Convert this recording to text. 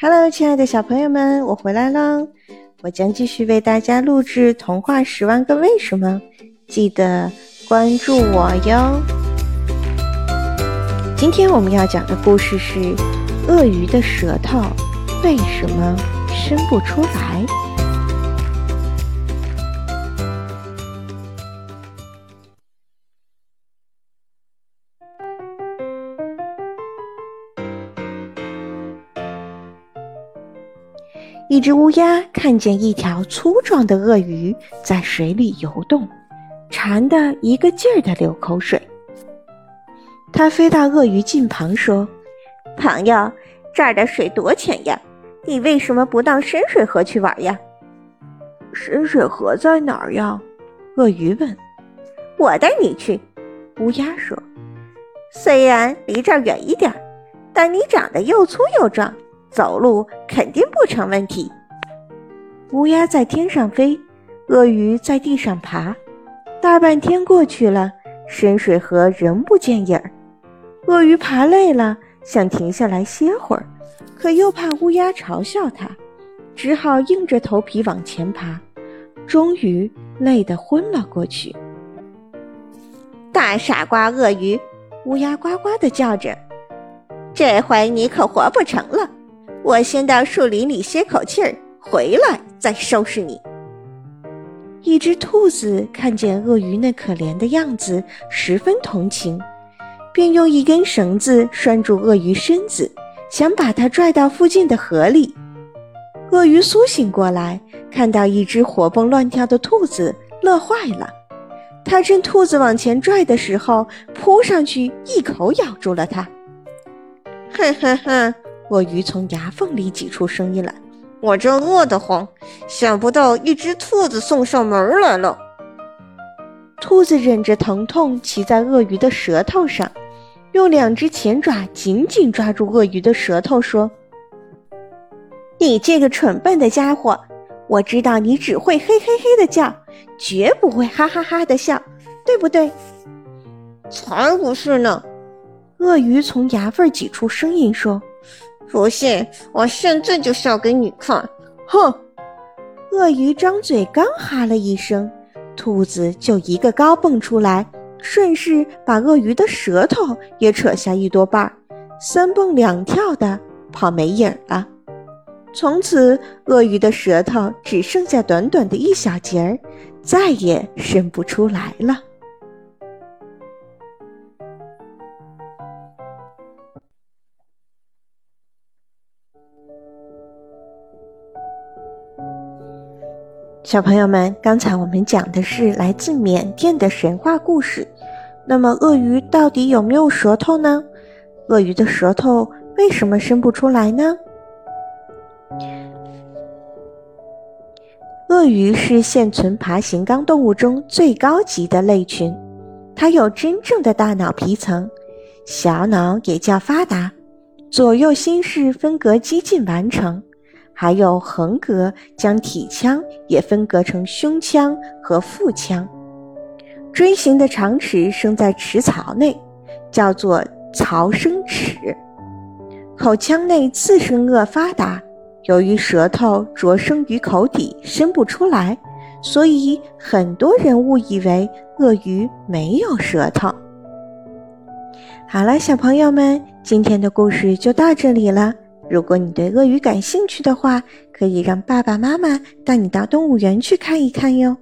Hello，亲爱的小朋友们，我回来了。我将继续为大家录制《童话十万个为什么》，记得关注我哟。今天我们要讲的故事是《鳄鱼的舌头为什么伸不出来》。一只乌鸦看见一条粗壮的鳄鱼在水里游动，馋得一个劲儿地流口水。它飞到鳄鱼近旁说：“朋友，这儿的水多浅呀，你为什么不到深水河去玩呀？”“深水河在哪儿呀？”鳄鱼问。“我带你去。”乌鸦说。“虽然离这儿远一点，但你长得又粗又壮。”走路肯定不成问题。乌鸦在天上飞，鳄鱼在地上爬。大半天过去了，深水河仍不见影儿。鳄鱼爬累了，想停下来歇会儿，可又怕乌鸦嘲笑它，只好硬着头皮往前爬。终于累得昏了过去。大傻瓜鳄鱼，乌鸦呱呱地叫着：“这回你可活不成了！”我先到树林里歇口气儿，回来再收拾你。一只兔子看见鳄鱼那可怜的样子，十分同情，便用一根绳子拴住鳄鱼身子，想把它拽到附近的河里。鳄鱼苏醒过来，看到一只活蹦乱跳的兔子，乐坏了。它趁兔子往前拽的时候，扑上去一口咬住了它。哼哼哼！鳄鱼从牙缝里挤出声音来：“我正饿得慌，想不到一只兔子送上门来了。”兔子忍着疼痛，骑在鳄鱼的舌头上，用两只前爪紧紧抓住鳄鱼的舌头，说：“你这个蠢笨的家伙，我知道你只会嘿嘿嘿的叫，绝不会哈哈哈的笑，对不对？”“才不是呢！”鳄鱼从牙缝挤出声音说。不信，我现在就笑给你看！哼！鳄鱼张嘴刚哈了一声，兔子就一个高蹦出来，顺势把鳄鱼的舌头也扯下一多半儿，三蹦两跳的跑没影了。从此，鳄鱼的舌头只剩下短短的一小截儿，再也伸不出来了。小朋友们，刚才我们讲的是来自缅甸的神话故事。那么，鳄鱼到底有没有舌头呢？鳄鱼的舌头为什么伸不出来呢？鳄鱼是现存爬行纲动物中最高级的类群，它有真正的大脑皮层，小脑也较发达，左右心室分隔几近完成。还有横膈将体腔也分隔成胸腔和腹腔，锥形的长齿生在齿槽内，叫做槽生齿。口腔内次生颚发达，由于舌头着生于口底，伸不出来，所以很多人误以为鳄鱼没有舌头。好了，小朋友们，今天的故事就到这里了。如果你对鳄鱼感兴趣的话，可以让爸爸妈妈带你到动物园去看一看哟。